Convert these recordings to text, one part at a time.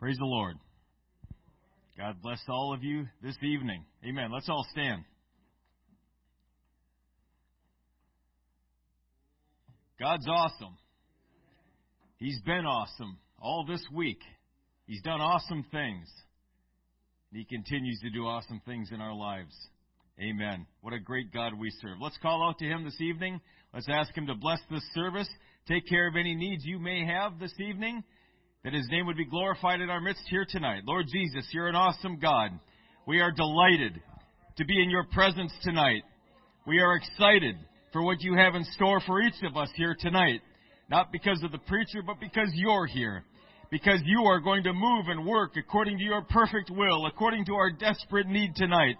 Praise the Lord. God bless all of you this evening. Amen. Let's all stand. God's awesome. He's been awesome all this week. He's done awesome things. He continues to do awesome things in our lives. Amen. What a great God we serve. Let's call out to Him this evening. Let's ask Him to bless this service. Take care of any needs you may have this evening that His name would be glorified in our midst here tonight. Lord Jesus, you're an awesome God. We are delighted to be in your presence tonight. We are excited for what you have in store for each of us here tonight. Not because of the preacher, but because you're here. Because you are going to move and work according to your perfect will, according to our desperate need tonight.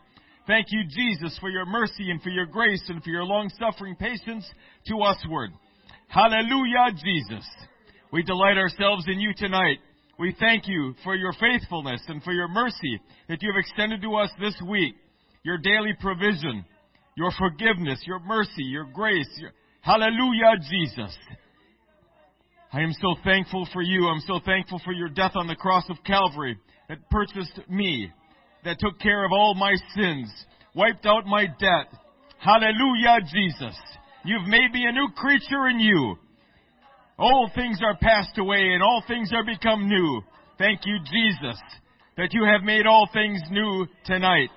Thank you, Jesus, for your mercy and for your grace and for your long suffering patience to usward. Hallelujah, Jesus. We delight ourselves in you tonight. We thank you for your faithfulness and for your mercy that you have extended to us this week. Your daily provision, your forgiveness, your mercy, your grace. Your... Hallelujah, Jesus. I am so thankful for you. I'm so thankful for your death on the cross of Calvary that purchased me, that took care of all my sins, wiped out my debt. Hallelujah, Jesus. You've made me a new creature in you. Old things are passed away and all things are become new. Thank you, Jesus, that you have made all things new tonight.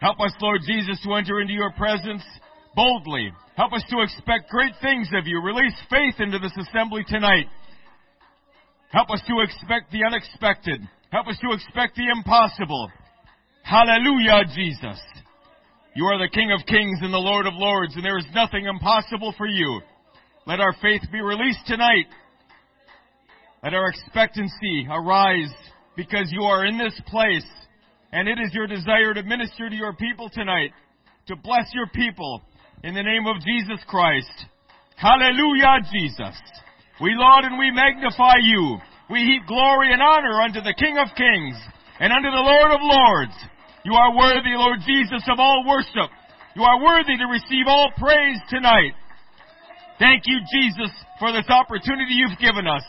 Help us, Lord Jesus, to enter into your presence boldly. Help us to expect great things of you. Release faith into this assembly tonight. Help us to expect the unexpected. Help us to expect the impossible. Hallelujah, Jesus. You are the King of kings and the Lord of lords, and there is nothing impossible for you. Let our faith be released tonight. Let our expectancy arise because you are in this place and it is your desire to minister to your people tonight, to bless your people in the name of Jesus Christ. Hallelujah, Jesus. We laud and we magnify you. We heap glory and honor unto the King of Kings and unto the Lord of Lords. You are worthy, Lord Jesus, of all worship. You are worthy to receive all praise tonight. Thank you, Jesus, for this opportunity you've given us.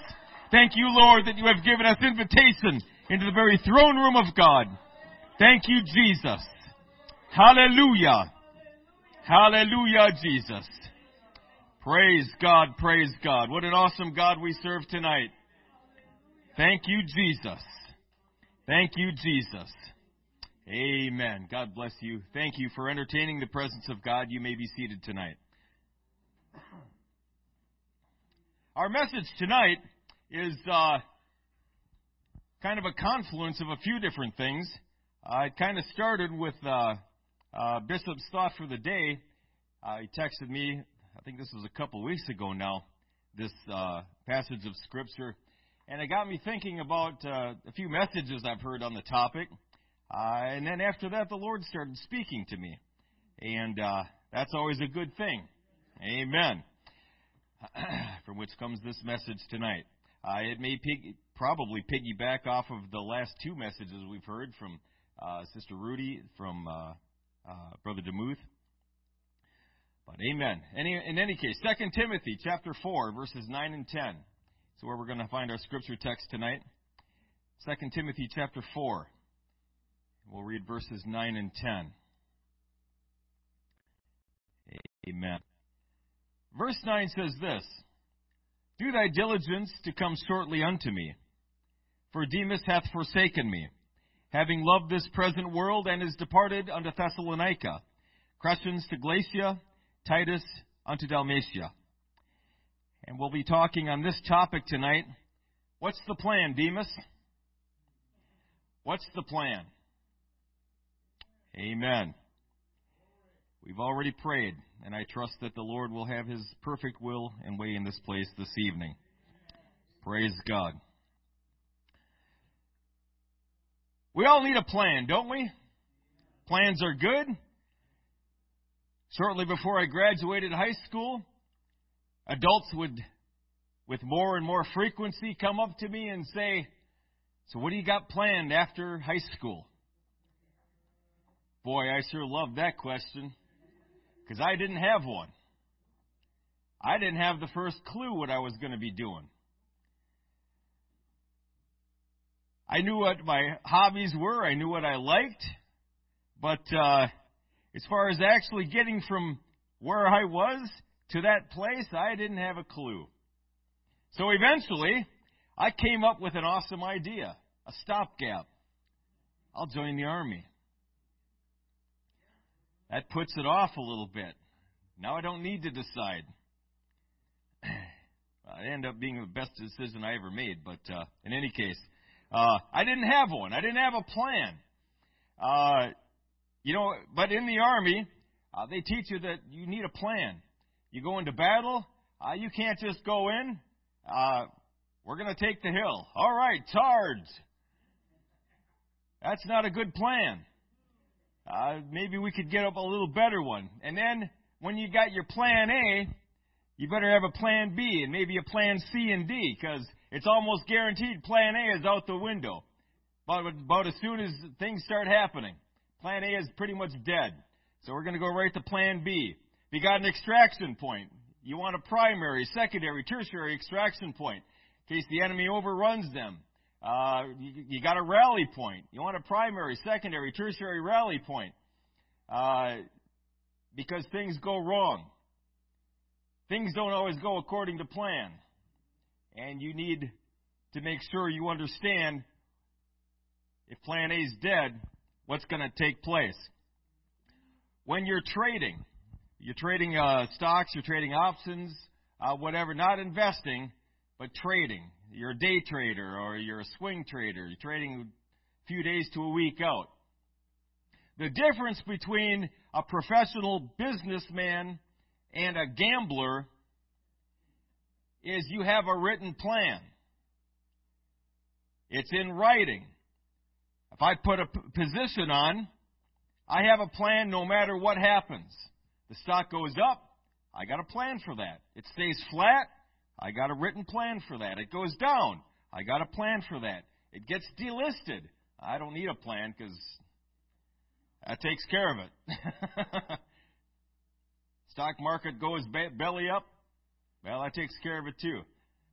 Thank you, Lord, that you have given us invitation into the very throne room of God. Thank you, Jesus. Hallelujah. Hallelujah, Jesus. Praise God, praise God. What an awesome God we serve tonight. Thank you, Jesus. Thank you, Jesus. Amen. God bless you. Thank you for entertaining the presence of God. You may be seated tonight. Our message tonight is uh, kind of a confluence of a few different things. Uh, it kind of started with uh, uh, Bishop's thought for the day. Uh, he texted me, I think this was a couple weeks ago now, this uh, passage of Scripture. And it got me thinking about a few messages I've heard on the topic. And then after that, the Lord started speaking to me. And that's always a good thing. Amen. from which comes this message tonight. Uh, it may pig, probably piggyback off of the last two messages we've heard from uh, Sister Rudy, from uh, uh Brother Demuth. But amen. Any, in any case, 2 Timothy chapter 4, verses 9 and 10. So where we're going to find our scripture text tonight. 2 Timothy chapter 4. We'll read verses 9 and 10. Amen. Verse 9 says this Do thy diligence to come shortly unto me, for Demas hath forsaken me, having loved this present world, and is departed unto Thessalonica, Crescens to Galatia, Titus unto Dalmatia. And we'll be talking on this topic tonight. What's the plan, Demas? What's the plan? Amen. We've already prayed and I trust that the Lord will have His perfect will and way in this place this evening. Praise God. We all need a plan, don't we? Plans are good. Shortly before I graduated high school, adults would, with more and more frequency, come up to me and say, So, what do you got planned after high school? Boy, I sure love that question because I didn't have one. I didn't have the first clue what I was going to be doing. I knew what my hobbies were. I knew what I liked. But uh, as far as actually getting from where I was to that place, I didn't have a clue. So eventually, I came up with an awesome idea, a stopgap. I'll join the army. That puts it off a little bit. Now I don't need to decide. It ended up being the best decision I ever made, but uh, in any case, uh, I didn't have one. I didn't have a plan. Uh, you know, but in the army, uh, they teach you that you need a plan. You go into battle, uh, you can't just go in. Uh, we're going to take the hill. All right, charge. That's not a good plan. Uh, maybe we could get up a little better one. And then when you got your plan A, you better have a plan B and maybe a plan C and D because it's almost guaranteed plan A is out the window. But about as soon as things start happening, plan A is pretty much dead. So we're going to go right to plan B. You got an extraction point, you want a primary, secondary, tertiary extraction point in case the enemy overruns them. Uh, you, you, got a rally point. You want a primary, secondary, tertiary rally point. Uh, because things go wrong. Things don't always go according to plan. And you need to make sure you understand if plan A is dead, what's going to take place. When you're trading, you're trading uh, stocks, you're trading options, uh, whatever, not investing, but trading. You're a day trader or you're a swing trader. You're trading a few days to a week out. The difference between a professional businessman and a gambler is you have a written plan. It's in writing. If I put a position on, I have a plan no matter what happens. The stock goes up, I got a plan for that. It stays flat, I got a written plan for that. It goes down, I got a plan for that. It gets delisted. I don't need a plan because that takes care of it. Stock market goes belly up. Well, that takes care of it too.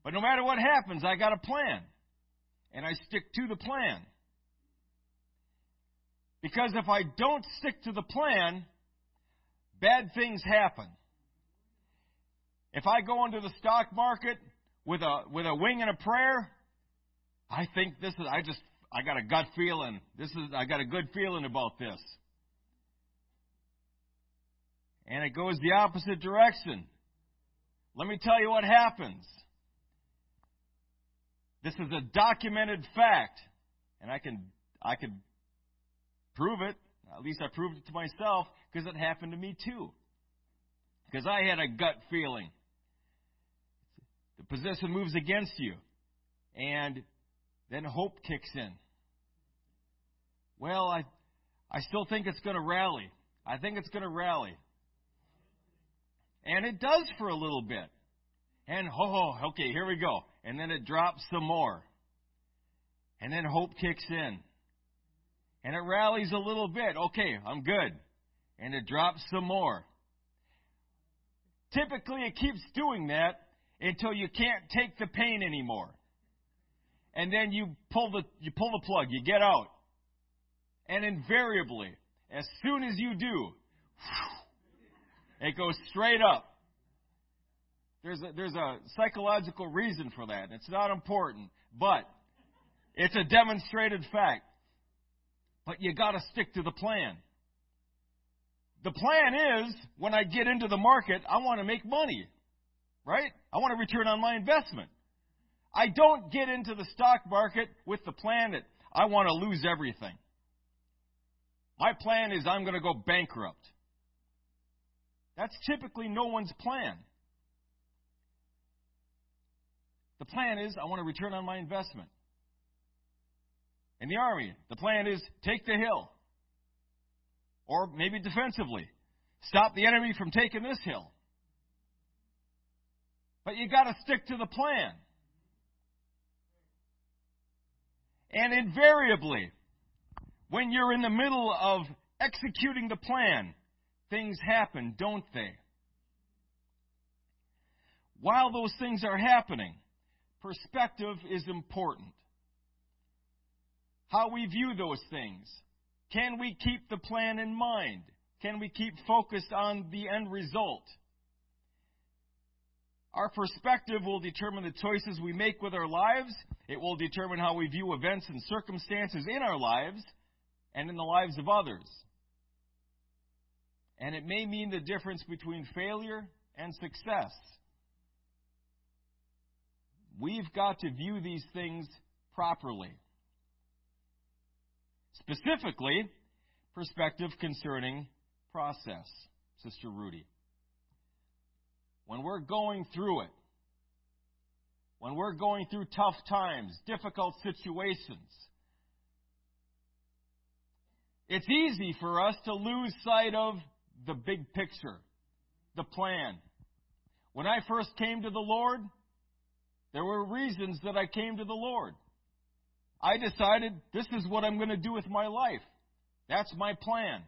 But no matter what happens, I got a plan. And I stick to the plan. Because if I don't stick to the plan, bad things happen. If I go into the stock market with a with a wing and a prayer, I think this is I just I got a gut feeling. This is I got a good feeling about this and it goes the opposite direction. Let me tell you what happens. This is a documented fact, and I can I can prove it. At least I proved it to myself because it happened to me too. Because I had a gut feeling. The position moves against you, and then hope kicks in. Well, I I still think it's going to rally. I think it's going to rally. And it does for a little bit. And ho ho, okay, here we go. And then it drops some more. And then hope kicks in. And it rallies a little bit. Okay, I'm good. And it drops some more. Typically, it keeps doing that until you can't take the pain anymore. And then you pull the, you pull the plug, you get out. And invariably, as soon as you do, it goes straight up. There's a, there's a psychological reason for that. It's not important, but it's a demonstrated fact. But you got to stick to the plan. The plan is when I get into the market, I want to make money, right? I want to return on my investment. I don't get into the stock market with the plan that I want to lose everything. My plan is I'm going to go bankrupt. That's typically no one's plan. The plan is I want to return on my investment. In the Army, the plan is take the hill. Or maybe defensively, stop the enemy from taking this hill. But you got to stick to the plan. And invariably, when you're in the middle of executing the plan, things happen, don't they? While those things are happening, perspective is important. how we view those things. Can we keep the plan in mind? Can we keep focused on the end result? Our perspective will determine the choices we make with our lives. It will determine how we view events and circumstances in our lives and in the lives of others. And it may mean the difference between failure and success. We've got to view these things properly. Specifically, perspective concerning process, Sister Rudy. When we're going through it, when we're going through tough times, difficult situations, it's easy for us to lose sight of the big picture, the plan. When I first came to the Lord, there were reasons that I came to the Lord. I decided this is what I'm going to do with my life. That's my plan.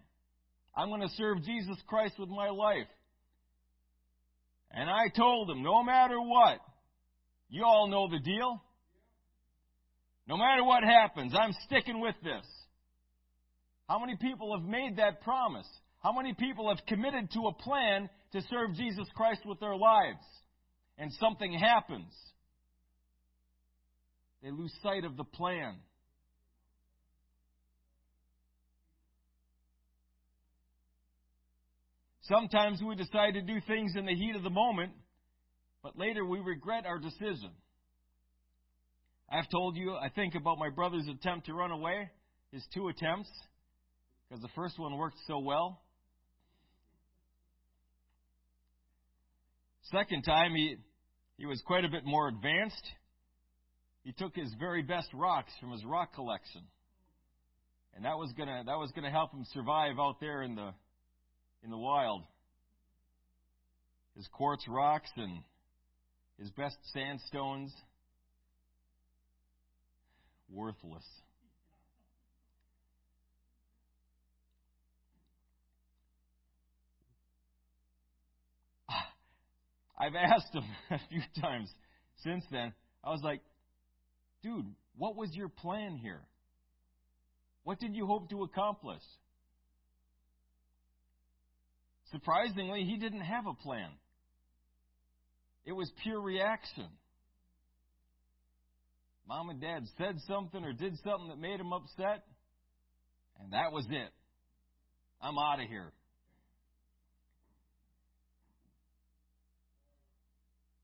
I'm going to serve Jesus Christ with my life. And I told them, no matter what, you all know the deal. No matter what happens, I'm sticking with this. How many people have made that promise? How many people have committed to a plan to serve Jesus Christ with their lives? And something happens. They lose sight of the plan. Sometimes we decide to do things in the heat of the moment, but later we regret our decision. I've told you, I think about my brother's attempt to run away, his two attempts, because the first one worked so well. Second time, he, he was quite a bit more advanced. He took his very best rocks from his rock collection. And that was gonna that was gonna help him survive out there in the in the wild. His quartz rocks and his best sandstones worthless. I've asked him a few times since then. I was like, dude, what was your plan here? What did you hope to accomplish? Surprisingly, he didn't have a plan. It was pure reaction. Mom and dad said something or did something that made him upset, and that was it. I'm out of here.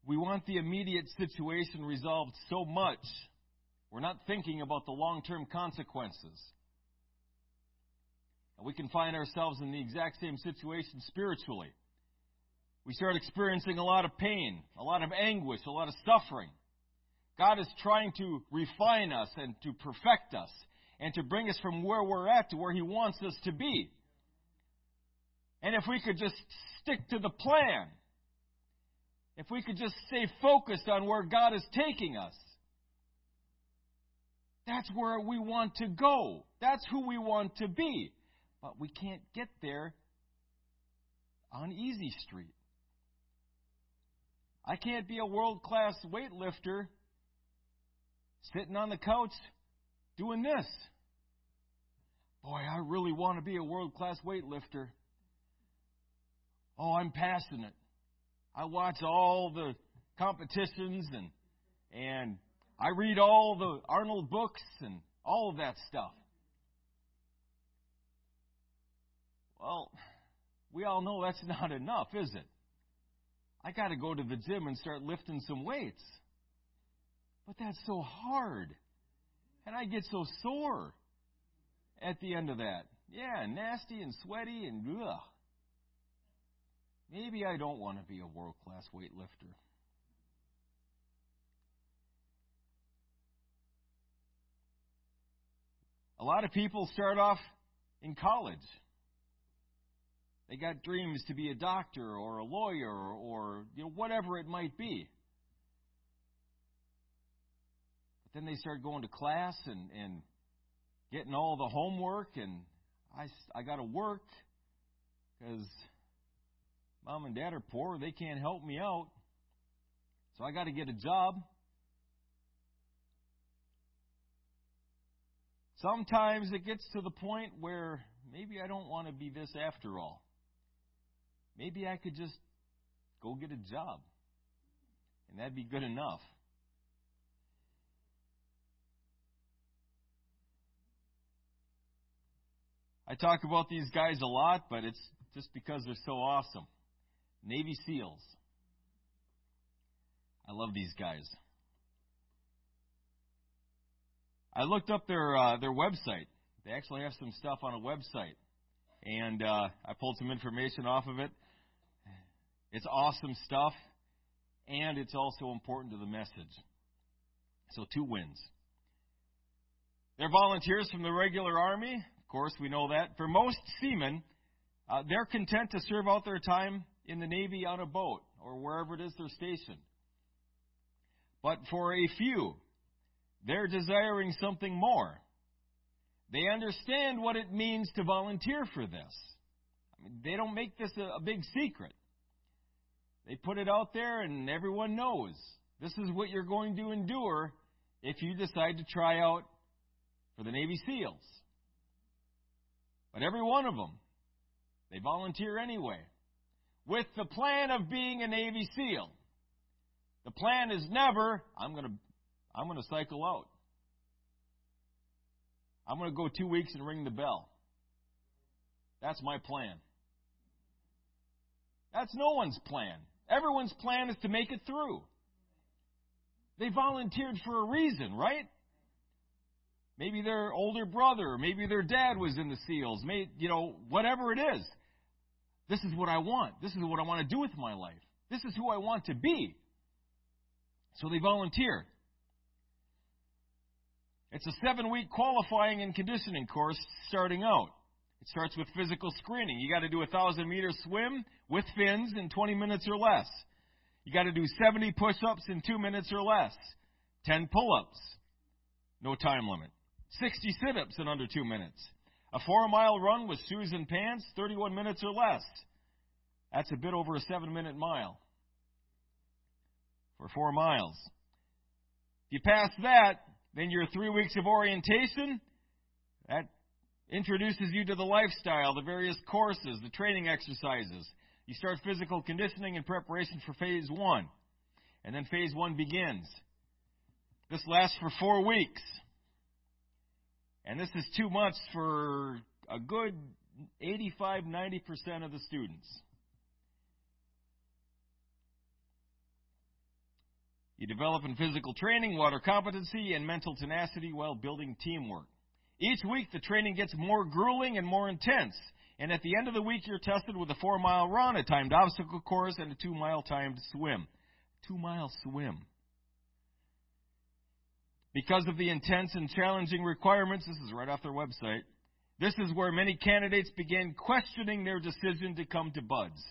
We want the immediate situation resolved so much, we're not thinking about the long term consequences. And we can find ourselves in the exact same situation spiritually. We start experiencing a lot of pain, a lot of anguish, a lot of suffering. God is trying to refine us and to perfect us and to bring us from where we're at to where He wants us to be. And if we could just stick to the plan, if we could just stay focused on where God is taking us, that's where we want to go. That's who we want to be. But we can't get there on easy street. I can't be a world class weightlifter sitting on the couch doing this. Boy, I really want to be a world class weightlifter. Oh, I'm passionate. I watch all the competitions and and I read all the Arnold books and all of that stuff. Well, we all know that's not enough, is it? I got to go to the gym and start lifting some weights. But that's so hard. And I get so sore at the end of that. Yeah, nasty and sweaty and ugh. Maybe I don't want to be a world class weightlifter. A lot of people start off in college they got dreams to be a doctor or a lawyer or, you know, whatever it might be. But then they start going to class and, and getting all the homework, and I, I got to work because mom and dad are poor. They can't help me out. So I got to get a job. Sometimes it gets to the point where maybe I don't want to be this after all. Maybe I could just go get a job, and that'd be good enough. I talk about these guys a lot, but it's just because they're so awesome. Navy SEALs. I love these guys. I looked up their uh, their website. They actually have some stuff on a website, and uh, I pulled some information off of it. It's awesome stuff, and it's also important to the message. So two wins. They're volunteers from the regular army. Of course, we know that. For most seamen, uh, they're content to serve out their time in the Navy on a boat or wherever it is they're stationed. But for a few, they're desiring something more. They understand what it means to volunteer for this. I mean, they don't make this a, a big secret. They put it out there and everyone knows. This is what you're going to endure if you decide to try out for the Navy SEALs. But every one of them, they volunteer anyway, with the plan of being a Navy SEAL. The plan is never, I'm going to I'm going to cycle out. I'm going to go two weeks and ring the bell. That's my plan. That's no one's plan. Everyone's plan is to make it through. They volunteered for a reason, right? Maybe their older brother, maybe their dad was in the SEALs, maybe, you know, whatever it is. This is what I want. This is what I want to do with my life. This is who I want to be. So they volunteered. It's a seven week qualifying and conditioning course starting out. It starts with physical screening. You got to do a thousand meter swim with fins in 20 minutes or less. You got to do 70 push ups in two minutes or less. 10 pull ups. No time limit. 60 sit ups in under two minutes. A four mile run with shoes and pants, 31 minutes or less. That's a bit over a seven minute mile for four miles. If you pass that, then your three weeks of orientation, that introduces you to the lifestyle, the various courses, the training exercises. You start physical conditioning in preparation for phase one. And then phase one begins. This lasts for four weeks. And this is two months for a good 85 90% of the students. You develop in physical training, water competency, and mental tenacity while building teamwork. Each week, the training gets more grueling and more intense. And at the end of the week, you're tested with a four mile run, a timed obstacle course, and a two mile timed swim. Two mile swim. Because of the intense and challenging requirements, this is right off their website, this is where many candidates begin questioning their decision to come to BUDS.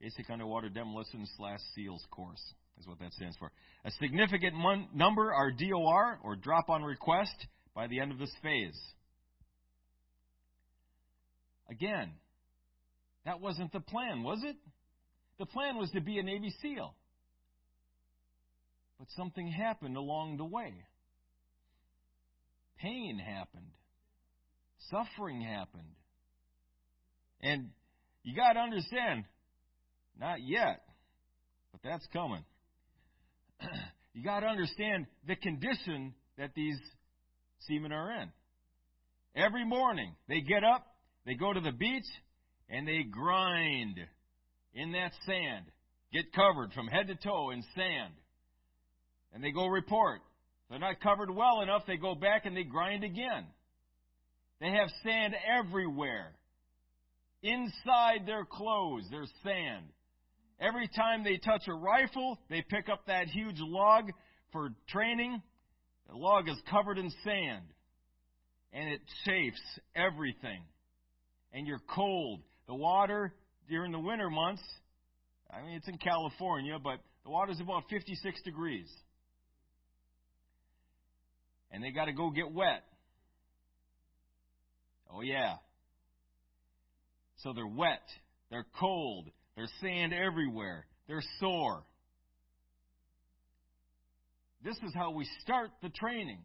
Basic Underwater Demolition slash SEALs course is what that stands for. A significant mon- number are DOR, or drop on request, by the end of this phase. Again, that wasn't the plan, was it? The plan was to be a Navy SEAL. But something happened along the way. Pain happened. Suffering happened. And you got to understand, not yet, but that's coming. you got to understand the condition that these seamen are in. Every morning, they get up, they go to the beach, and they grind in that sand, get covered from head to toe in sand. And they go report. They're not covered well enough, they go back and they grind again. They have sand everywhere. Inside their clothes, there's sand. Every time they touch a rifle, they pick up that huge log for training. The log is covered in sand. And it chafes everything. And you're cold. The water during the winter months, I mean, it's in California, but the water's about 56 degrees. And they got to go get wet. Oh, yeah. So they're wet. They're cold. There's sand everywhere. They're sore. This is how we start the training.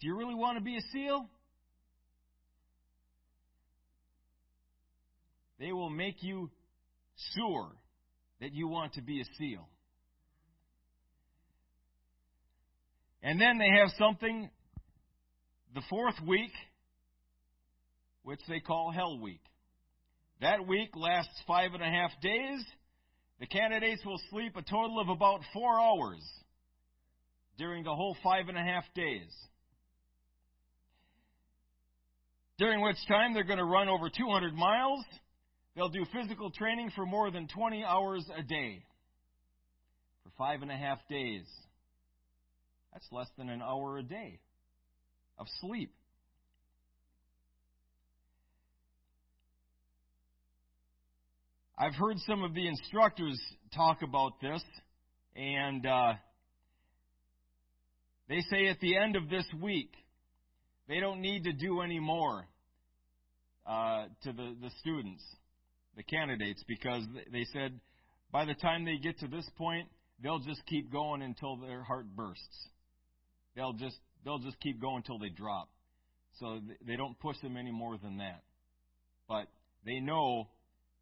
Do you really want to be a SEAL? They will make you sure that you want to be a SEAL. And then they have something the fourth week, which they call Hell Week. That week lasts five and a half days. The candidates will sleep a total of about four hours during the whole five and a half days. During which time they're going to run over 200 miles. They'll do physical training for more than 20 hours a day for five and a half days. That's less than an hour a day of sleep. I've heard some of the instructors talk about this, and uh, they say at the end of this week, they don't need to do any more uh, to the, the students, the candidates, because they said by the time they get to this point, they'll just keep going until their heart bursts. They'll just they'll just keep going until they drop. So they don't push them any more than that. But they know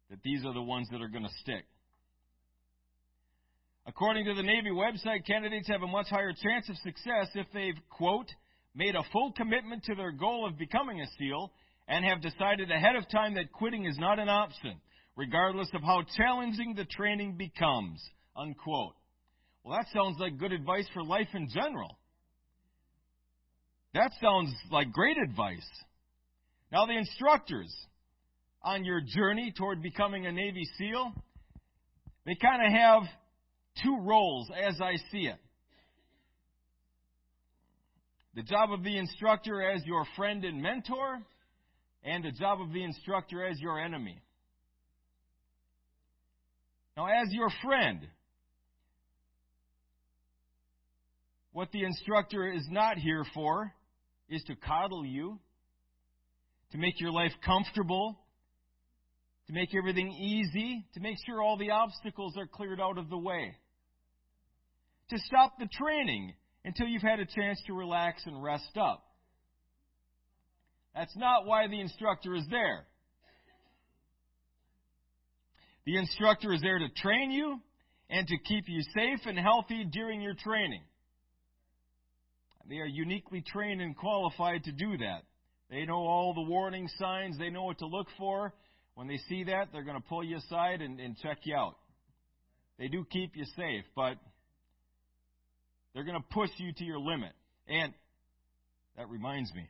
that these are the ones that are going to stick. According to the Navy website, candidates have a much higher chance of success if they've, quote, made a full commitment to their goal of becoming a SEAL and have decided ahead of time that quitting is not an option, regardless of how challenging the training becomes, unquote. Well, that sounds like good advice for life in general. That sounds like great advice. Now, the instructors on your journey toward becoming a Navy SEAL, they kind of have two roles as I see it. The job of the instructor as your friend and mentor, and the job of the instructor as your enemy. Now, as your friend, what the instructor is not here for is to coddle you, to make your life comfortable, to make everything easy, to make sure all the obstacles are cleared out of the way, to stop the training until you've had a chance to relax and rest up. That's not why the instructor is there. The instructor is there to train you and to keep you safe and healthy during your training. They are uniquely trained and qualified to do that. They know all the warning signs, they know what to look for. When they see that, they're going to pull you aside and, and check you out. They do keep you safe, but they're going to push you to your limit. And that reminds me.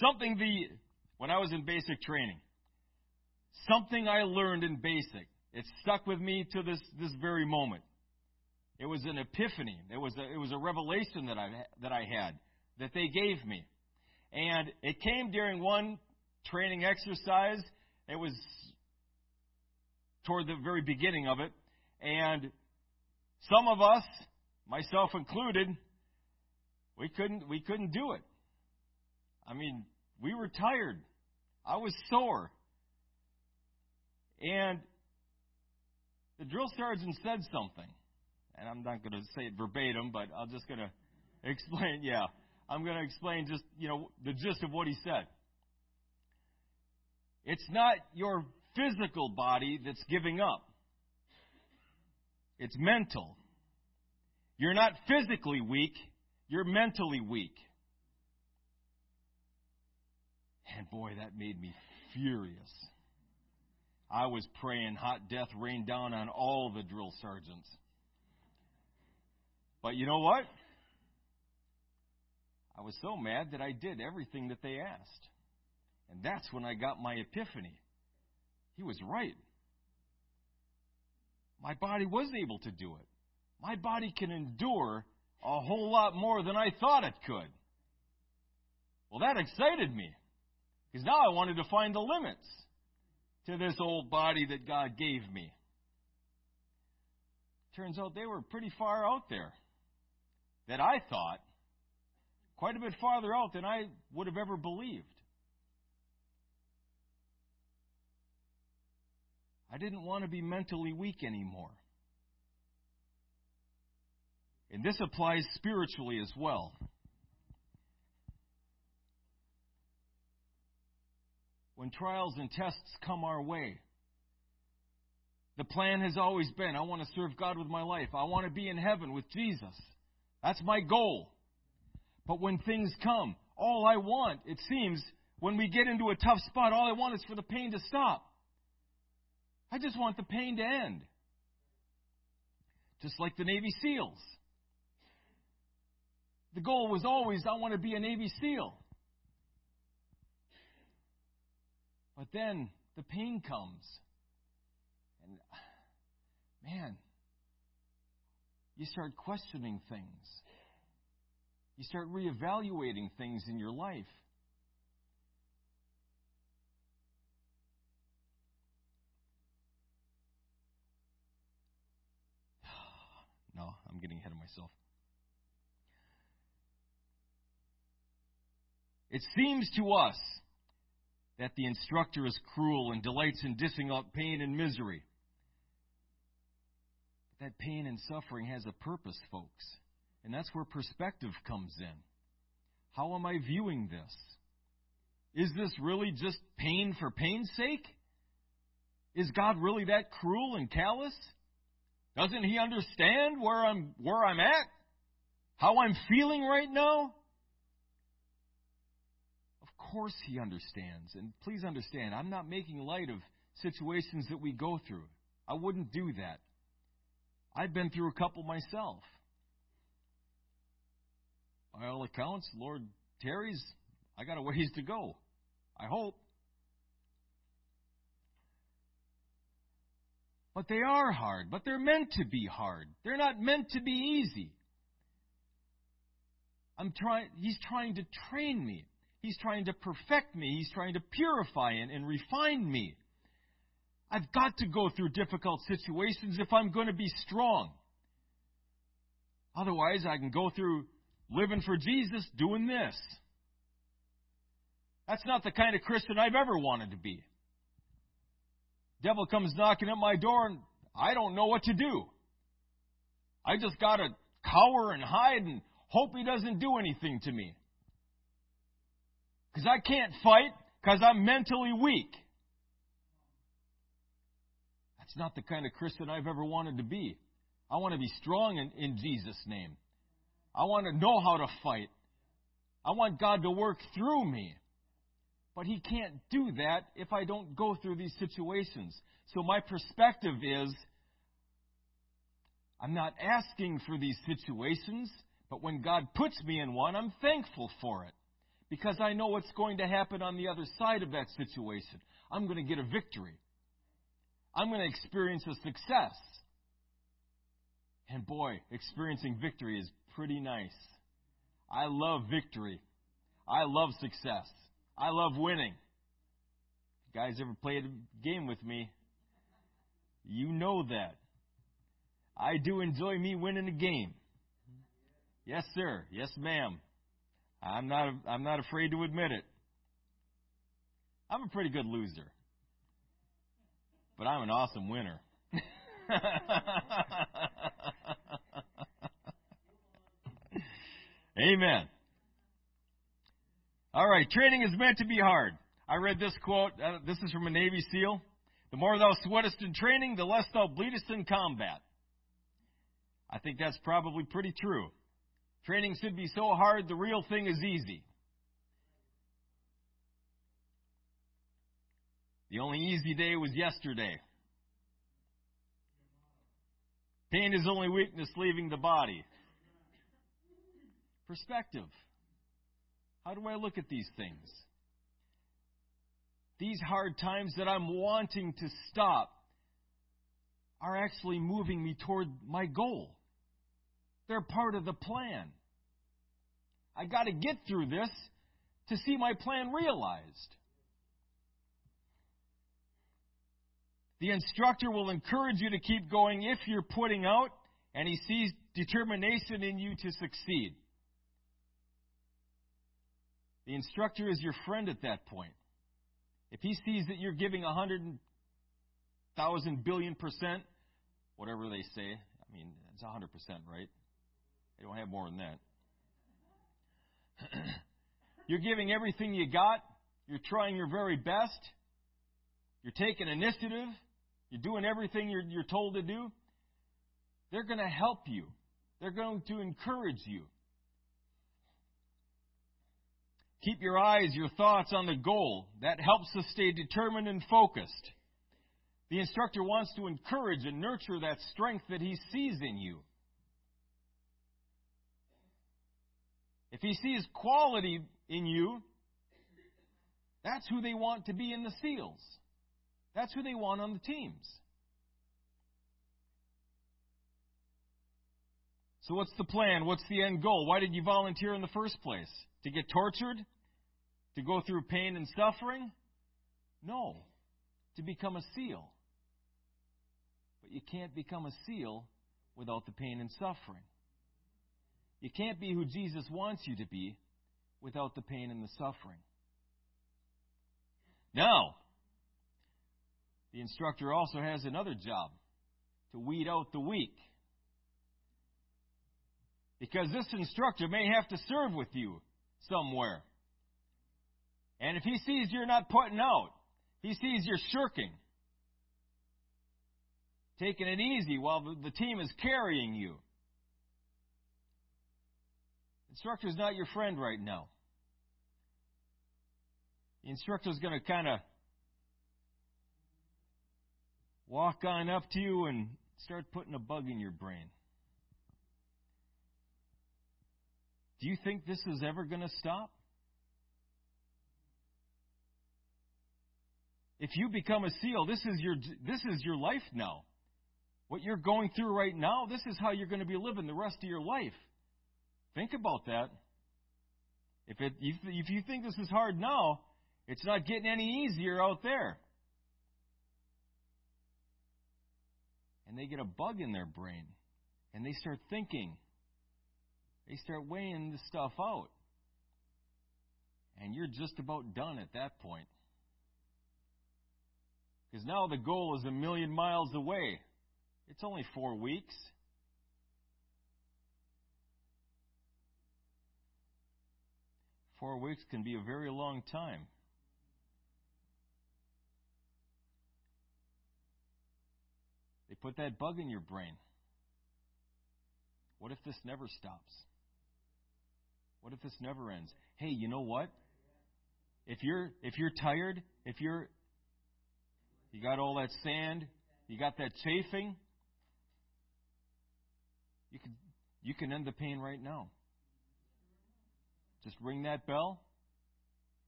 Something the when I was in basic training, something I learned in basic. It stuck with me to this this very moment. It was an epiphany. It was a, it was a revelation that I that I had that they gave me, and it came during one training exercise. It was toward the very beginning of it, and some of us, myself included, we couldn't we couldn't do it. I mean, we were tired. I was sore. And the drill sergeant said something and I'm not going to say it verbatim, but I'm just going to explain. Yeah, I'm going to explain just you know the gist of what he said. It's not your physical body that's giving up. It's mental. You're not physically weak, you're mentally weak. And boy, that made me furious. I was praying hot death rain down on all the drill sergeants. But you know what? I was so mad that I did everything that they asked. And that's when I got my epiphany. He was right. My body was able to do it. My body can endure a whole lot more than I thought it could. Well, that excited me. Because now I wanted to find the limits to this old body that God gave me. Turns out they were pretty far out there that I thought quite a bit farther out than I would have ever believed. I didn't want to be mentally weak anymore. And this applies spiritually as well. When trials and tests come our way, the plan has always been I want to serve God with my life. I want to be in heaven with Jesus. That's my goal. But when things come, all I want, it seems, when we get into a tough spot, all I want is for the pain to stop. I just want the pain to end. Just like the Navy SEALs. The goal was always, I want to be a Navy SEAL. But then the pain comes. And, man, you start questioning things. You start reevaluating things in your life. no, I'm getting ahead of myself. It seems to us that the instructor is cruel and delights in dishing out pain and misery. But that pain and suffering has a purpose, folks. And that's where perspective comes in. How am I viewing this? Is this really just pain for pain's sake? Is God really that cruel and callous? Doesn't he understand where I'm where I'm at? How I'm feeling right now? Course he understands. And please understand, I'm not making light of situations that we go through. I wouldn't do that. I've been through a couple myself. By all accounts, Lord tarries, I got a ways to go. I hope. But they are hard, but they're meant to be hard. They're not meant to be easy. I'm trying he's trying to train me. He's trying to perfect me. He's trying to purify and, and refine me. I've got to go through difficult situations if I'm going to be strong. Otherwise, I can go through living for Jesus doing this. That's not the kind of Christian I've ever wanted to be. Devil comes knocking at my door and I don't know what to do. I just got to cower and hide and hope he doesn't do anything to me. Because I can't fight because I'm mentally weak. That's not the kind of Christian I've ever wanted to be. I want to be strong in, in Jesus' name. I want to know how to fight. I want God to work through me. But He can't do that if I don't go through these situations. So my perspective is I'm not asking for these situations, but when God puts me in one, I'm thankful for it because I know what's going to happen on the other side of that situation. I'm going to get a victory. I'm going to experience a success. And boy, experiencing victory is pretty nice. I love victory. I love success. I love winning. You guys ever played a game with me? You know that. I do enjoy me winning a game. Yes, sir. Yes, ma'am. I'm not, I'm not afraid to admit it. I'm a pretty good loser. But I'm an awesome winner. Amen. All right, training is meant to be hard. I read this quote. Uh, this is from a Navy SEAL. The more thou sweatest in training, the less thou bleedest in combat. I think that's probably pretty true. Training should be so hard, the real thing is easy. The only easy day was yesterday. Pain is only weakness leaving the body. Perspective. How do I look at these things? These hard times that I'm wanting to stop are actually moving me toward my goal. They're part of the plan. I got to get through this to see my plan realized. The instructor will encourage you to keep going if you're putting out and he sees determination in you to succeed. The instructor is your friend at that point. If he sees that you're giving a hundred thousand billion percent, whatever they say, I mean, it's a hundred percent, right? They don't have more than that. You're giving everything you got, you're trying your very best, you're taking initiative, you're doing everything you're, you're told to do, they're going to help you. They're going to encourage you. Keep your eyes, your thoughts on the goal. That helps us stay determined and focused. The instructor wants to encourage and nurture that strength that he sees in you. If he sees quality in you, that's who they want to be in the SEALs. That's who they want on the teams. So, what's the plan? What's the end goal? Why did you volunteer in the first place? To get tortured? To go through pain and suffering? No. To become a SEAL. But you can't become a SEAL without the pain and suffering. You can't be who Jesus wants you to be without the pain and the suffering. Now, the instructor also has another job to weed out the weak. Because this instructor may have to serve with you somewhere. And if he sees you're not putting out, he sees you're shirking, taking it easy while the team is carrying you, instructor is not your friend right now. The instructor is going to kind of walk on up to you and start putting a bug in your brain. Do you think this is ever going to stop? If you become a SEAL, this is your this is your life now. What you're going through right now, this is how you're going to be living the rest of your life. Think about that. If, it, if you think this is hard now, it's not getting any easier out there. And they get a bug in their brain. And they start thinking. They start weighing the stuff out. And you're just about done at that point. Because now the goal is a million miles away. It's only four weeks. Four weeks can be a very long time. They put that bug in your brain. What if this never stops? What if this never ends? Hey, you know what? If you're if you're tired, if you're you got all that sand, you got that chafing, you can you can end the pain right now. Just ring that bell,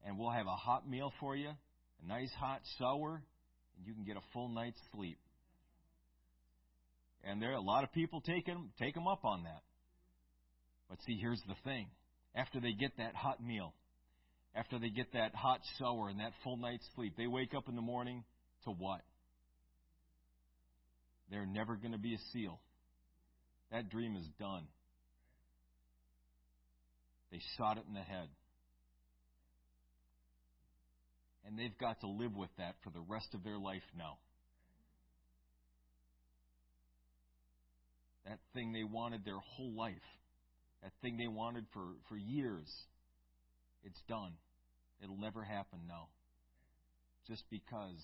and we'll have a hot meal for you, a nice hot shower, and you can get a full night's sleep. And there are a lot of people taking take them up on that. But see, here's the thing: after they get that hot meal, after they get that hot shower and that full night's sleep, they wake up in the morning to what? They're never going to be a seal. That dream is done. They shot it in the head. And they've got to live with that for the rest of their life now. That thing they wanted their whole life, that thing they wanted for, for years, it's done. It'll never happen now. Just because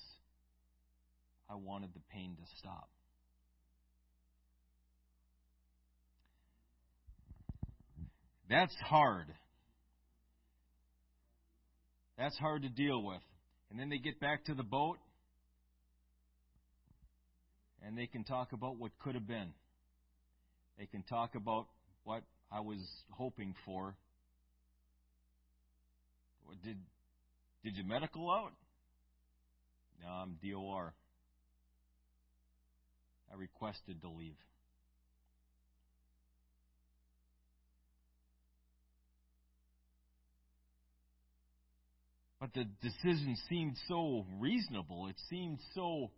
I wanted the pain to stop. That's hard. That's hard to deal with. And then they get back to the boat and they can talk about what could have been. They can talk about what I was hoping for. Did did you medical out? No, I'm DOR. I requested to leave. But the decision seemed so reasonable. It seemed so.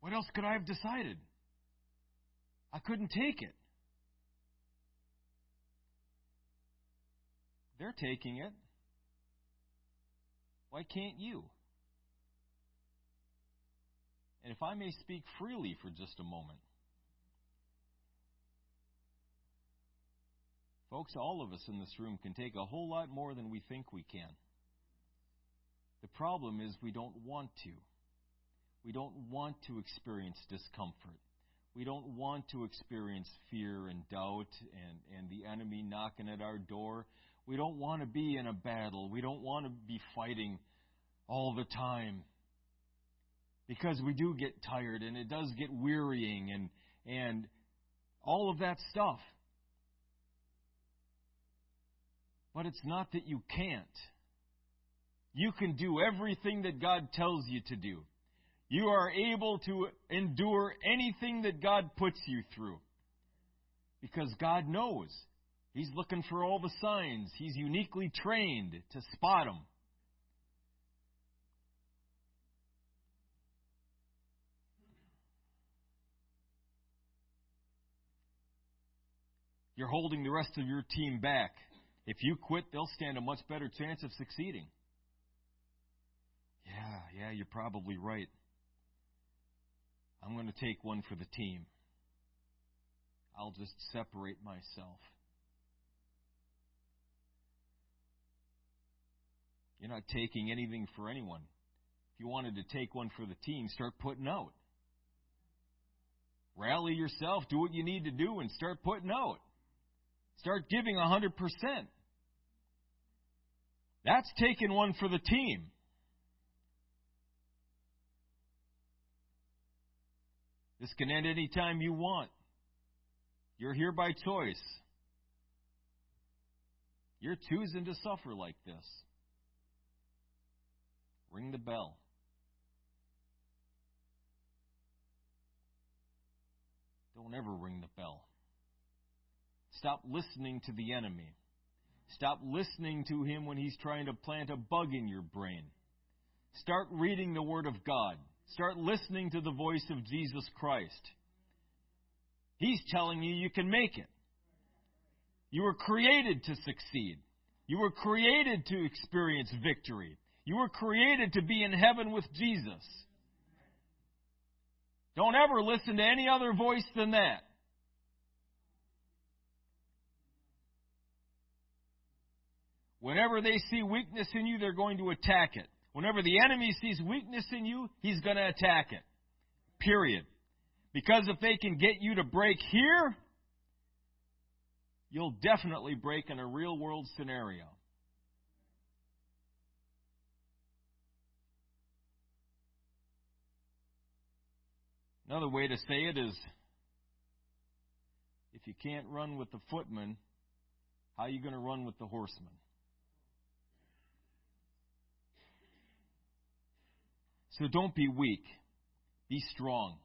What else could I have decided? I couldn't take it. They're taking it. Why can't you? And if I may speak freely for just a moment, Folks, all of us in this room can take a whole lot more than we think we can. The problem is we don't want to. We don't want to experience discomfort. We don't want to experience fear and doubt and, and the enemy knocking at our door. We don't want to be in a battle. We don't want to be fighting all the time. Because we do get tired and it does get wearying and, and all of that stuff. But it's not that you can't. You can do everything that God tells you to do. You are able to endure anything that God puts you through. Because God knows. He's looking for all the signs. He's uniquely trained to spot them. You're holding the rest of your team back. If you quit, they'll stand a much better chance of succeeding. Yeah, yeah, you're probably right. I'm going to take one for the team. I'll just separate myself. You're not taking anything for anyone. If you wanted to take one for the team, start putting out. Rally yourself, do what you need to do, and start putting out. Start giving 100%. That's taking one for the team. This can end any time you want. You're here by choice. You're choosing to suffer like this. Ring the bell. Don't ever ring the bell. Stop listening to the enemy. Stop listening to him when he's trying to plant a bug in your brain. Start reading the Word of God. Start listening to the voice of Jesus Christ. He's telling you you can make it. You were created to succeed. You were created to experience victory. You were created to be in heaven with Jesus. Don't ever listen to any other voice than that. Whenever they see weakness in you, they're going to attack it. Whenever the enemy sees weakness in you, he's going to attack it. Period. Because if they can get you to break here, you'll definitely break in a real world scenario. Another way to say it is if you can't run with the footman, how are you going to run with the horseman? So don't be weak. Be strong.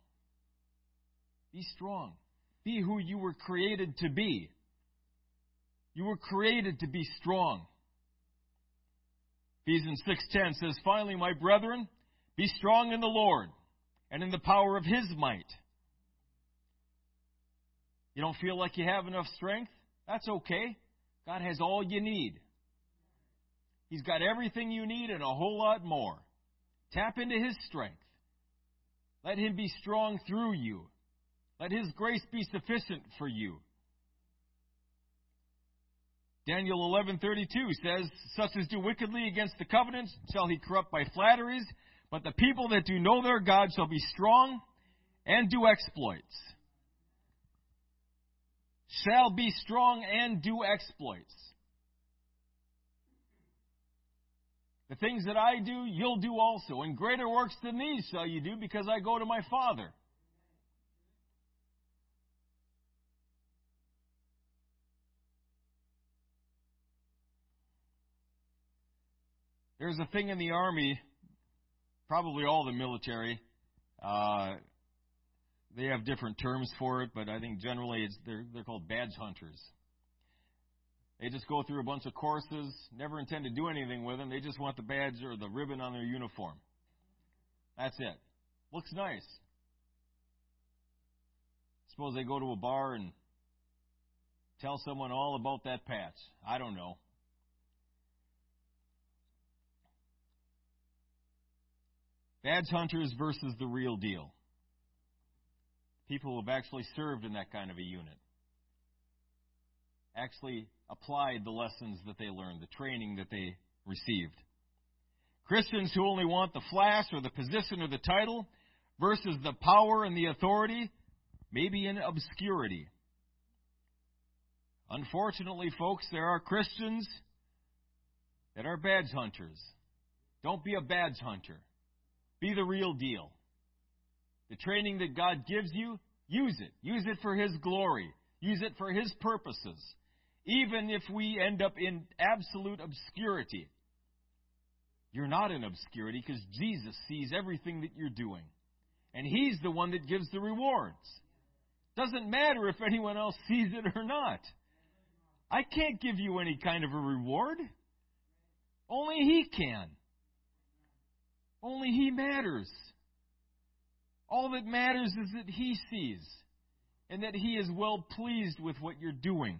Be strong. Be who you were created to be. You were created to be strong. Ephesians 6:10 says, "Finally, my brethren, be strong in the Lord and in the power of his might." You don't feel like you have enough strength? That's okay. God has all you need. He's got everything you need and a whole lot more. Tap into His strength. Let Him be strong through you. Let His grace be sufficient for you. Daniel 11:32 says, "Such as do wickedly against the covenant shall he corrupt by flatteries, but the people that do know their God shall be strong and do exploits." Shall be strong and do exploits. The things that I do, you'll do also. And greater works than these shall you do because I go to my Father. There's a thing in the Army, probably all the military, uh, they have different terms for it, but I think generally it's, they're, they're called badge hunters. They just go through a bunch of courses, never intend to do anything with them. They just want the badge or the ribbon on their uniform. That's it. Looks nice. Suppose they go to a bar and tell someone all about that patch. I don't know. Badge hunters versus the real deal. People who have actually served in that kind of a unit. Actually applied the lessons that they learned, the training that they received. Christians who only want the flash or the position or the title versus the power and the authority may be in obscurity. Unfortunately, folks, there are Christians that are badge hunters. Don't be a badge hunter. Be the real deal. The training that God gives you, use it. Use it for His glory. Use it for His purposes. Even if we end up in absolute obscurity. You're not in obscurity because Jesus sees everything that you're doing. And He's the one that gives the rewards. Doesn't matter if anyone else sees it or not. I can't give you any kind of a reward. Only He can. Only He matters. All that matters is that He sees and that He is well pleased with what you're doing.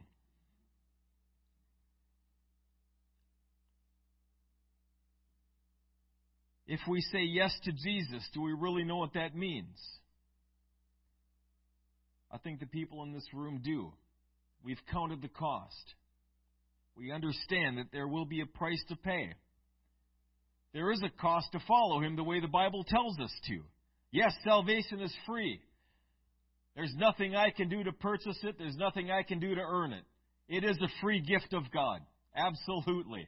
If we say yes to Jesus, do we really know what that means? I think the people in this room do. We've counted the cost. We understand that there will be a price to pay. There is a cost to follow him the way the Bible tells us to. Yes, salvation is free. There's nothing I can do to purchase it, there's nothing I can do to earn it. It is a free gift of God. Absolutely.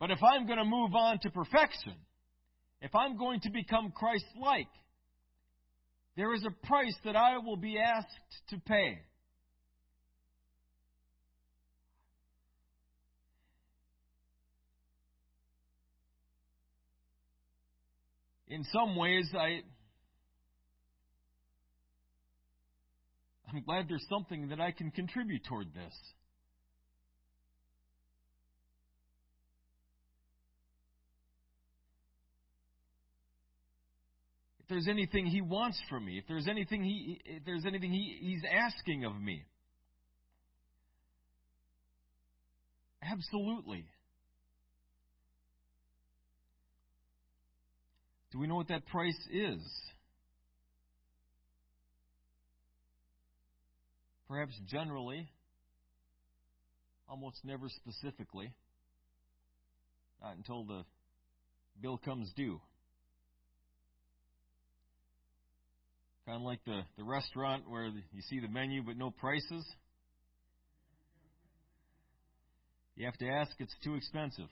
But if I'm going to move on to perfection, if I'm going to become Christ like, there is a price that I will be asked to pay. In some ways, I, I'm glad there's something that I can contribute toward this. There's anything he wants from me, if there's anything he if there's anything he, he's asking of me. Absolutely. Do we know what that price is? Perhaps generally, almost never specifically, not until the bill comes due. Kind of like the, the restaurant where you see the menu but no prices. You have to ask, it's too expensive.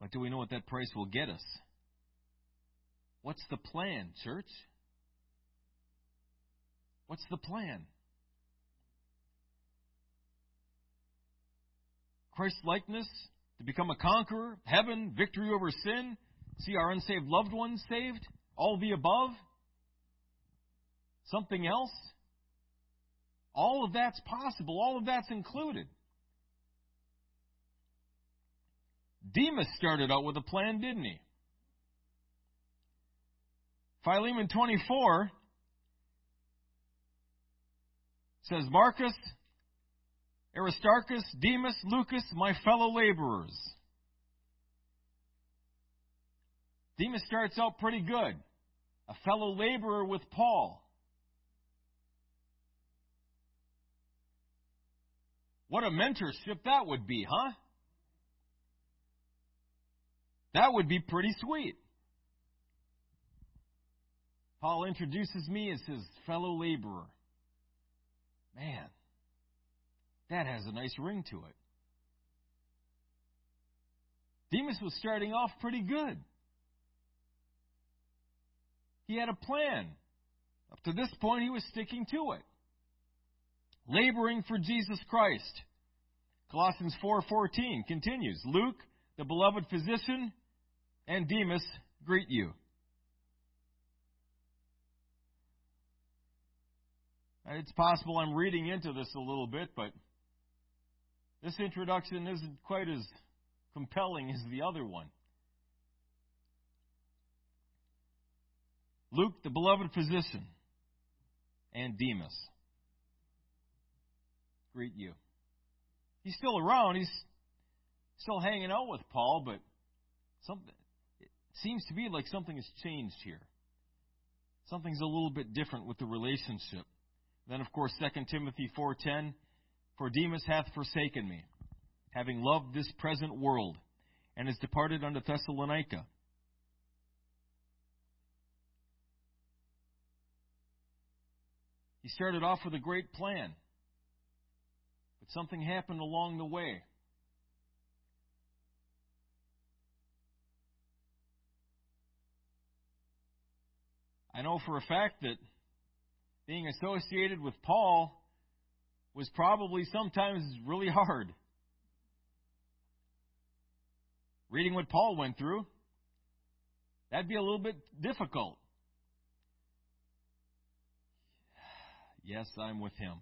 But do we know what that price will get us? What's the plan, church? What's the plan? Christ likeness to become a conqueror, heaven, victory over sin, see our unsaved loved ones saved, all the above, something else. All of that's possible, all of that's included. Demas started out with a plan, didn't he? Philemon 24 says, Marcus, Aristarchus, Demas, Lucas, my fellow laborers. Demas starts out pretty good. A fellow laborer with Paul. What a mentorship that would be, huh? That would be pretty sweet. Paul introduces me as his fellow laborer. Man, that has a nice ring to it. Demas was starting off pretty good. He had a plan. Up to this point, he was sticking to it. Laboring for Jesus Christ. Colossians 4:14 continues, Luke, the beloved physician, and Demas greet you. It's possible I'm reading into this a little bit, but this introduction isn't quite as compelling as the other one. Luke, the beloved physician, and Demas greet you. He's still around. He's still hanging out with Paul, but something it seems to be like something has changed here. something's a little bit different with the relationship. Then, of course, 2 Timothy 4.10, For Demas hath forsaken me, having loved this present world, and is departed unto Thessalonica. He started off with a great plan, but something happened along the way. I know for a fact that being associated with Paul was probably sometimes really hard. Reading what Paul went through, that'd be a little bit difficult. Yes, I'm with him.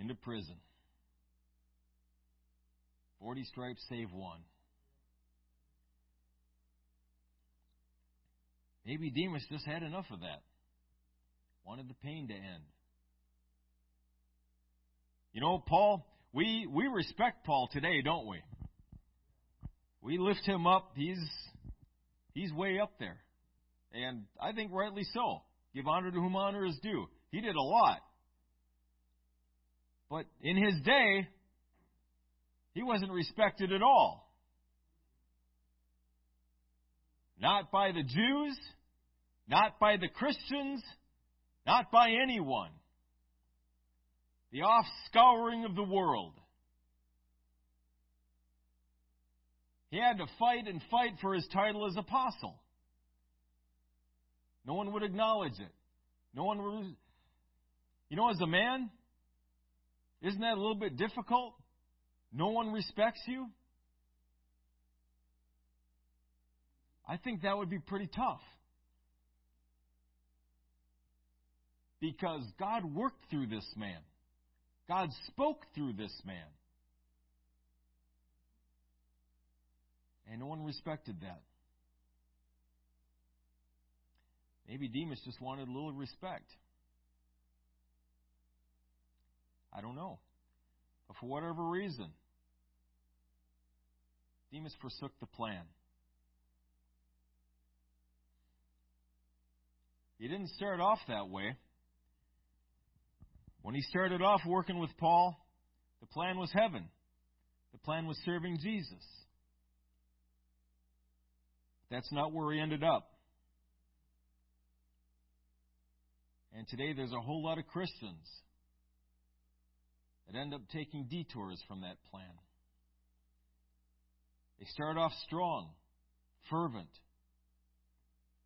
Into prison. 40 stripes save one. Maybe Demas just had enough of that. Wanted the pain to end. You know, Paul, we, we respect Paul today, don't we? We lift him up. He's, he's way up there. And I think rightly so. Give honor to whom honor is due. He did a lot. But in his day, he wasn't respected at all. Not by the Jews, not by the Christians, not by anyone. The offscouring of the world. He had to fight and fight for his title as apostle. No one would acknowledge it. No one would. You know, as a man, isn't that a little bit difficult? No one respects you? I think that would be pretty tough. Because God worked through this man. God spoke through this man. And no one respected that. Maybe Demas just wanted a little respect. I don't know. But for whatever reason, Demas forsook the plan. He didn't start off that way. When he started off working with Paul, the plan was heaven. The plan was serving Jesus. That's not where he ended up. And today there's a whole lot of Christians that end up taking detours from that plan. They start off strong, fervent.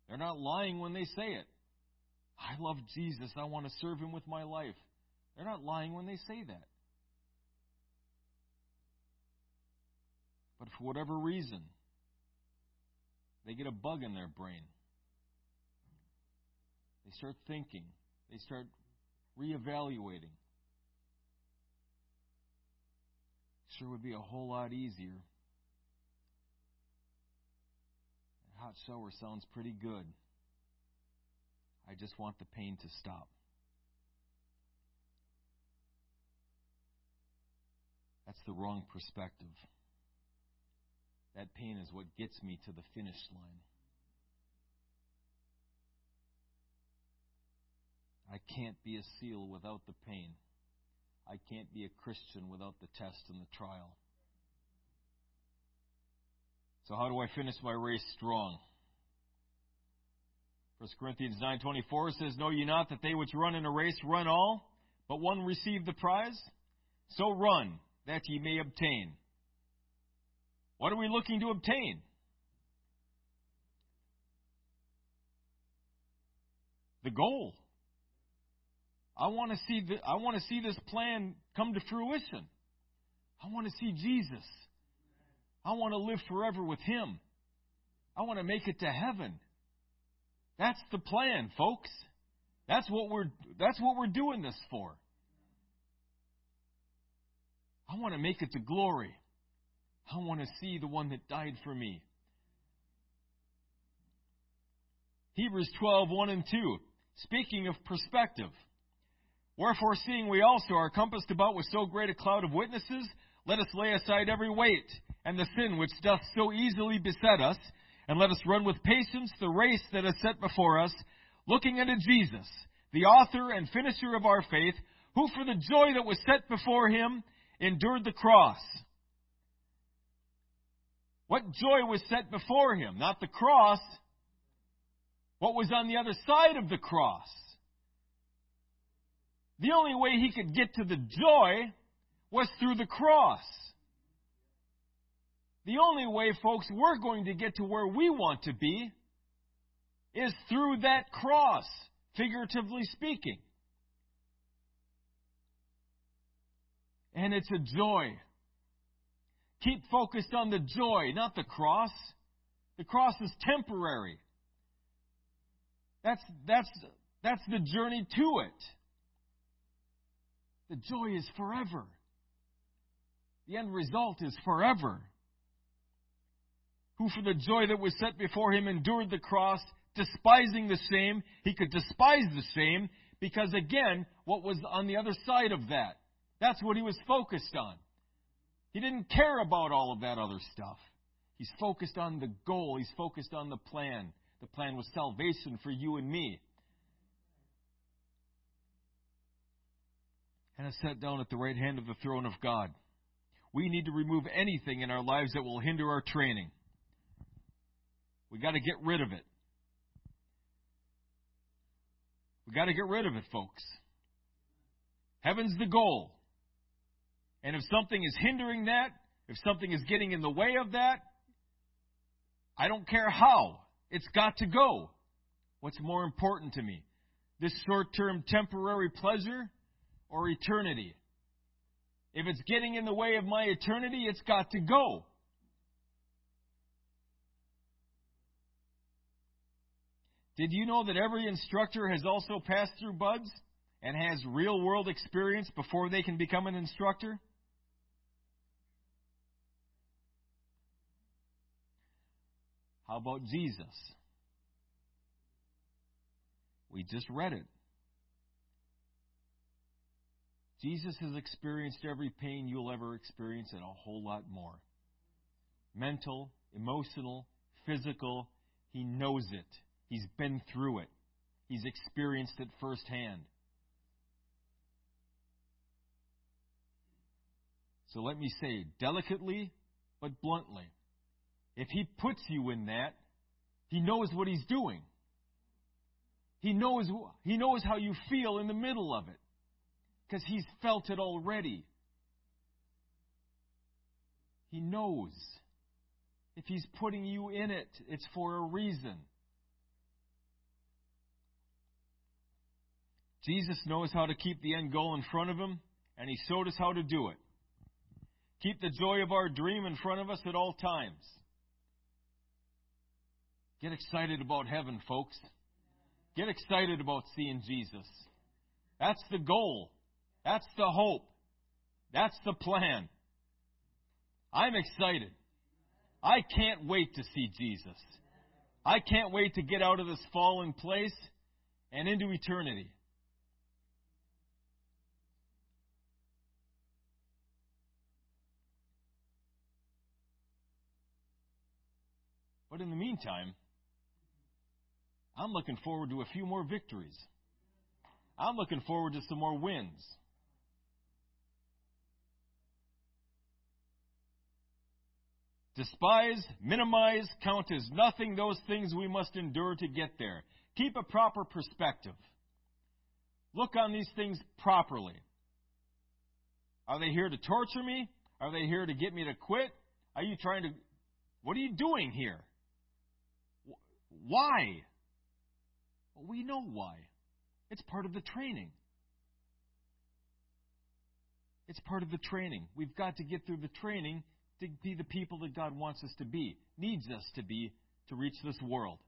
They're not lying when they say it. I love Jesus. I want to serve him with my life. They're not lying when they say that. But for whatever reason, they get a bug in their brain. They start thinking. They start reevaluating. Sure would be a whole lot easier. Hot shower sounds pretty good. I just want the pain to stop. That's the wrong perspective. That pain is what gets me to the finish line. I can't be a seal without the pain. I can't be a Christian without the test and the trial. So how do I finish my race strong? 1 Corinthians 9:24 says, "Know ye not that they which run in a race run all, but one receive the prize? So run that ye may obtain." What are we looking to obtain? The goal. I want to see the, I want to see this plan come to fruition. I want to see Jesus. I want to live forever with him. I want to make it to heaven. That's the plan, folks. That's what we're that's what we're doing this for. I want to make it to glory. I want to see the one that died for me. Hebrews 12, 1 and 2. Speaking of perspective. Wherefore, seeing we also are compassed about with so great a cloud of witnesses, let us lay aside every weight and the sin which doth so easily beset us, And let us run with patience the race that is set before us, looking unto Jesus, the author and finisher of our faith, who for the joy that was set before him endured the cross. What joy was set before him? Not the cross. What was on the other side of the cross? The only way he could get to the joy was through the cross. The only way, folks, we're going to get to where we want to be is through that cross, figuratively speaking. And it's a joy. Keep focused on the joy, not the cross. The cross is temporary. That's, that's, that's the journey to it. The joy is forever. The end result is forever who for the joy that was set before him endured the cross, despising the shame. He could despise the shame because, again, what was on the other side of that? That's what he was focused on. He didn't care about all of that other stuff. He's focused on the goal, he's focused on the plan. The plan was salvation for you and me. And I sat down at the right hand of the throne of God. We need to remove anything in our lives that will hinder our training. We got to get rid of it. We got to get rid of it, folks. Heaven's the goal. And if something is hindering that, if something is getting in the way of that, I don't care how. It's got to go. What's more important to me? This short term temporary pleasure or eternity? If it's getting in the way of my eternity, it's got to go. Did you know that every instructor has also passed through BUD/S and has real world experience before they can become an instructor? How about Jesus? We just read it. Jesus has experienced every pain you'll ever experience and a whole lot more. Mental, emotional, physical, he knows it. He's been through it, he's experienced it firsthand. So let me say, delicately but bluntly, if he puts you in that, he knows what he's doing. He knows, he knows how you feel in the middle of it because he's felt it already. He knows. If he's putting you in it, it's for a reason. Jesus knows how to keep the end goal in front of him, and he showed us how to do it. Keep the joy of our dream in front of us at all times. Get excited about heaven, folks. Get excited about seeing Jesus. That's the goal. That's the hope. That's the plan. I'm excited. I can't wait to see Jesus. I can't wait to get out of this fallen place and into eternity. But in the meantime, I'm looking forward to a few more victories. I'm looking forward to some more wins. Despise, minimize, count as nothing those things we must endure to get there. Keep a proper perspective. Look on these things properly. Are they here to torture me? Are they here to get me to quit? Are you trying to. What are you doing here? Why? We know why. It's part of the training. It's part of the training. We've got to get through the training to be the people that God wants us to be, needs us to be to reach this world.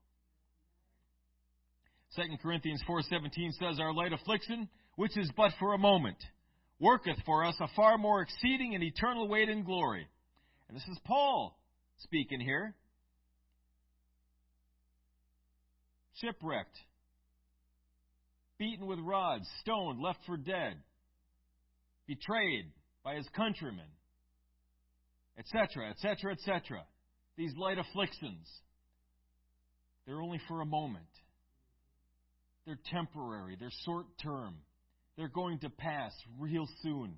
2 Corinthians 4:17 says our light affliction, which is but for a moment, worketh for us a far more exceeding and eternal weight in glory. And this is Paul speaking here. shipwrecked, beaten with rods, stoned, left for dead, betrayed by his countrymen, etc., etc., etc. These light afflictions. they're only for a moment. They're temporary, they're short term. They're going to pass real soon.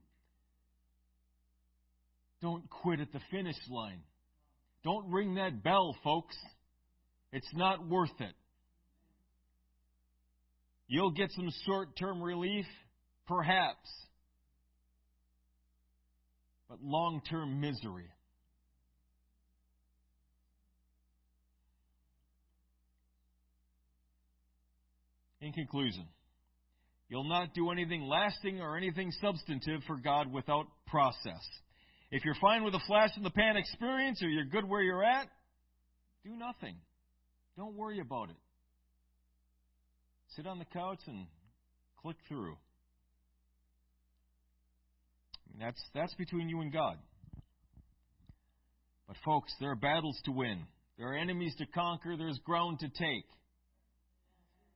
Don't quit at the finish line. Don't ring that bell, folks. It's not worth it. You'll get some short term relief, perhaps, but long term misery. In conclusion, you'll not do anything lasting or anything substantive for God without process. If you're fine with a flash in the pan experience or you're good where you're at, do nothing. Don't worry about it. Sit on the couch and click through. That's, that's between you and God. But, folks, there are battles to win. There are enemies to conquer. There's ground to take.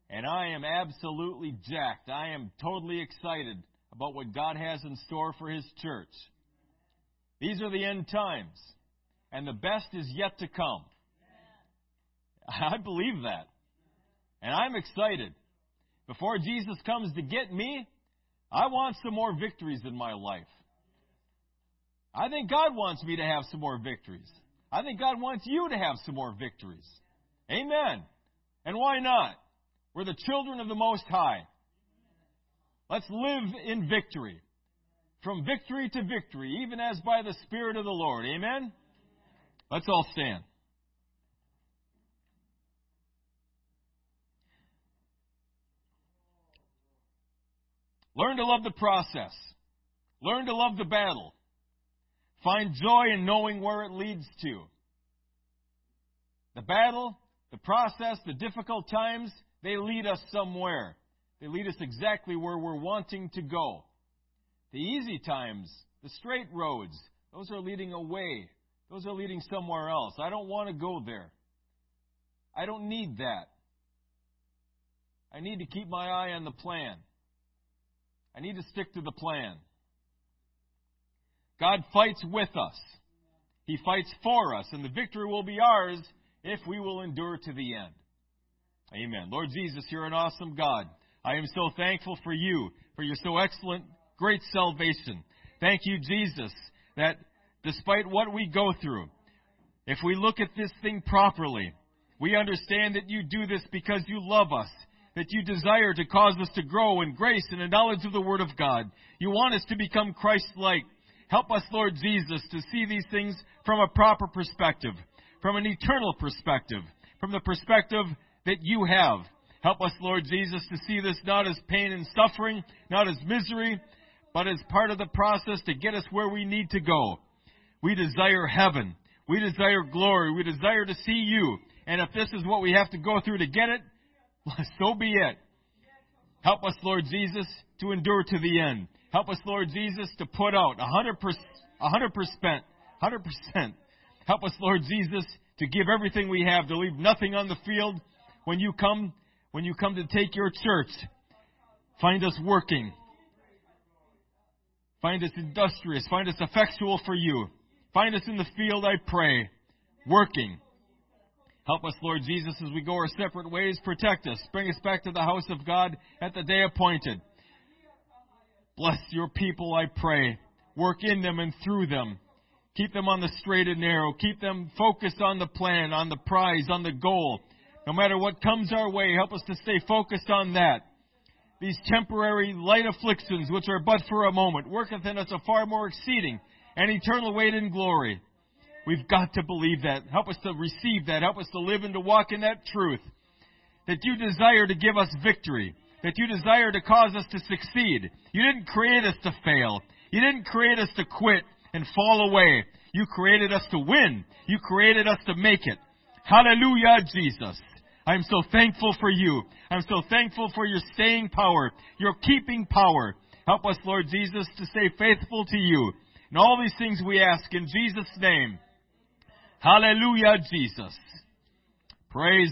And I am absolutely jacked. I am totally excited about what God has in store for His church. These are the end times, and the best is yet to come. I believe that. And I'm excited. Before Jesus comes to get me, I want some more victories in my life. I think God wants me to have some more victories. I think God wants you to have some more victories. Amen. And why not? We're the children of the Most High. Let's live in victory. From victory to victory, even as by the Spirit of the Lord. Amen? Let's all stand. Learn to love the process. Learn to love the battle. Find joy in knowing where it leads to. The battle, the process, the difficult times, they lead us somewhere. They lead us exactly where we're wanting to go. The easy times, the straight roads, those are leading away. Those are leading somewhere else. I don't want to go there. I don't need that. I need to keep my eye on the plan. I need to stick to the plan. God fights with us. He fights for us, and the victory will be ours if we will endure to the end. Amen. Lord Jesus, you're an awesome God. I am so thankful for you, for your so excellent, great salvation. Thank you, Jesus, that despite what we go through, if we look at this thing properly, we understand that you do this because you love us, that you desire to cause us to grow in grace and in knowledge of the Word of God. You want us to become Christ-like. Help us, Lord Jesus, to see these things from a proper perspective, from an eternal perspective, from the perspective that you have. Help us, Lord Jesus, to see this not as pain and suffering, not as misery, but as part of the process to get us where we need to go. We desire heaven. We desire glory. We desire to see you. And if this is what we have to go through to get it, so be it. Help us, Lord Jesus, to endure to the end. Help us, Lord Jesus, to put out 100%, 100%, 100%. Help us, Lord Jesus, to give everything we have, to leave nothing on the field, when you come, when you come to take your church, find us working. Find us industrious. Find us effectual for you. Find us in the field, I pray, working. Help us, Lord Jesus, as we go our separate ways. Protect us. Bring us back to the house of God at the day appointed. Bless your people, I pray. Work in them and through them. Keep them on the straight and narrow. Keep them focused on the plan, on the prize, on the goal. No matter what comes our way, help us to stay focused on that. These temporary light afflictions, which are but for a moment, worketh in us a far more exceeding and eternal weight in glory. We've got to believe that. Help us to receive that. Help us to live and to walk in that truth. That you desire to give us victory. That you desire to cause us to succeed. You didn't create us to fail. You didn't create us to quit and fall away. You created us to win. You created us to make it. Hallelujah, Jesus. I'm so thankful for you. I'm so thankful for your staying power, your keeping power. Help us, Lord Jesus, to stay faithful to you. And all these things we ask in Jesus' name. Hallelujah, Jesus. Praise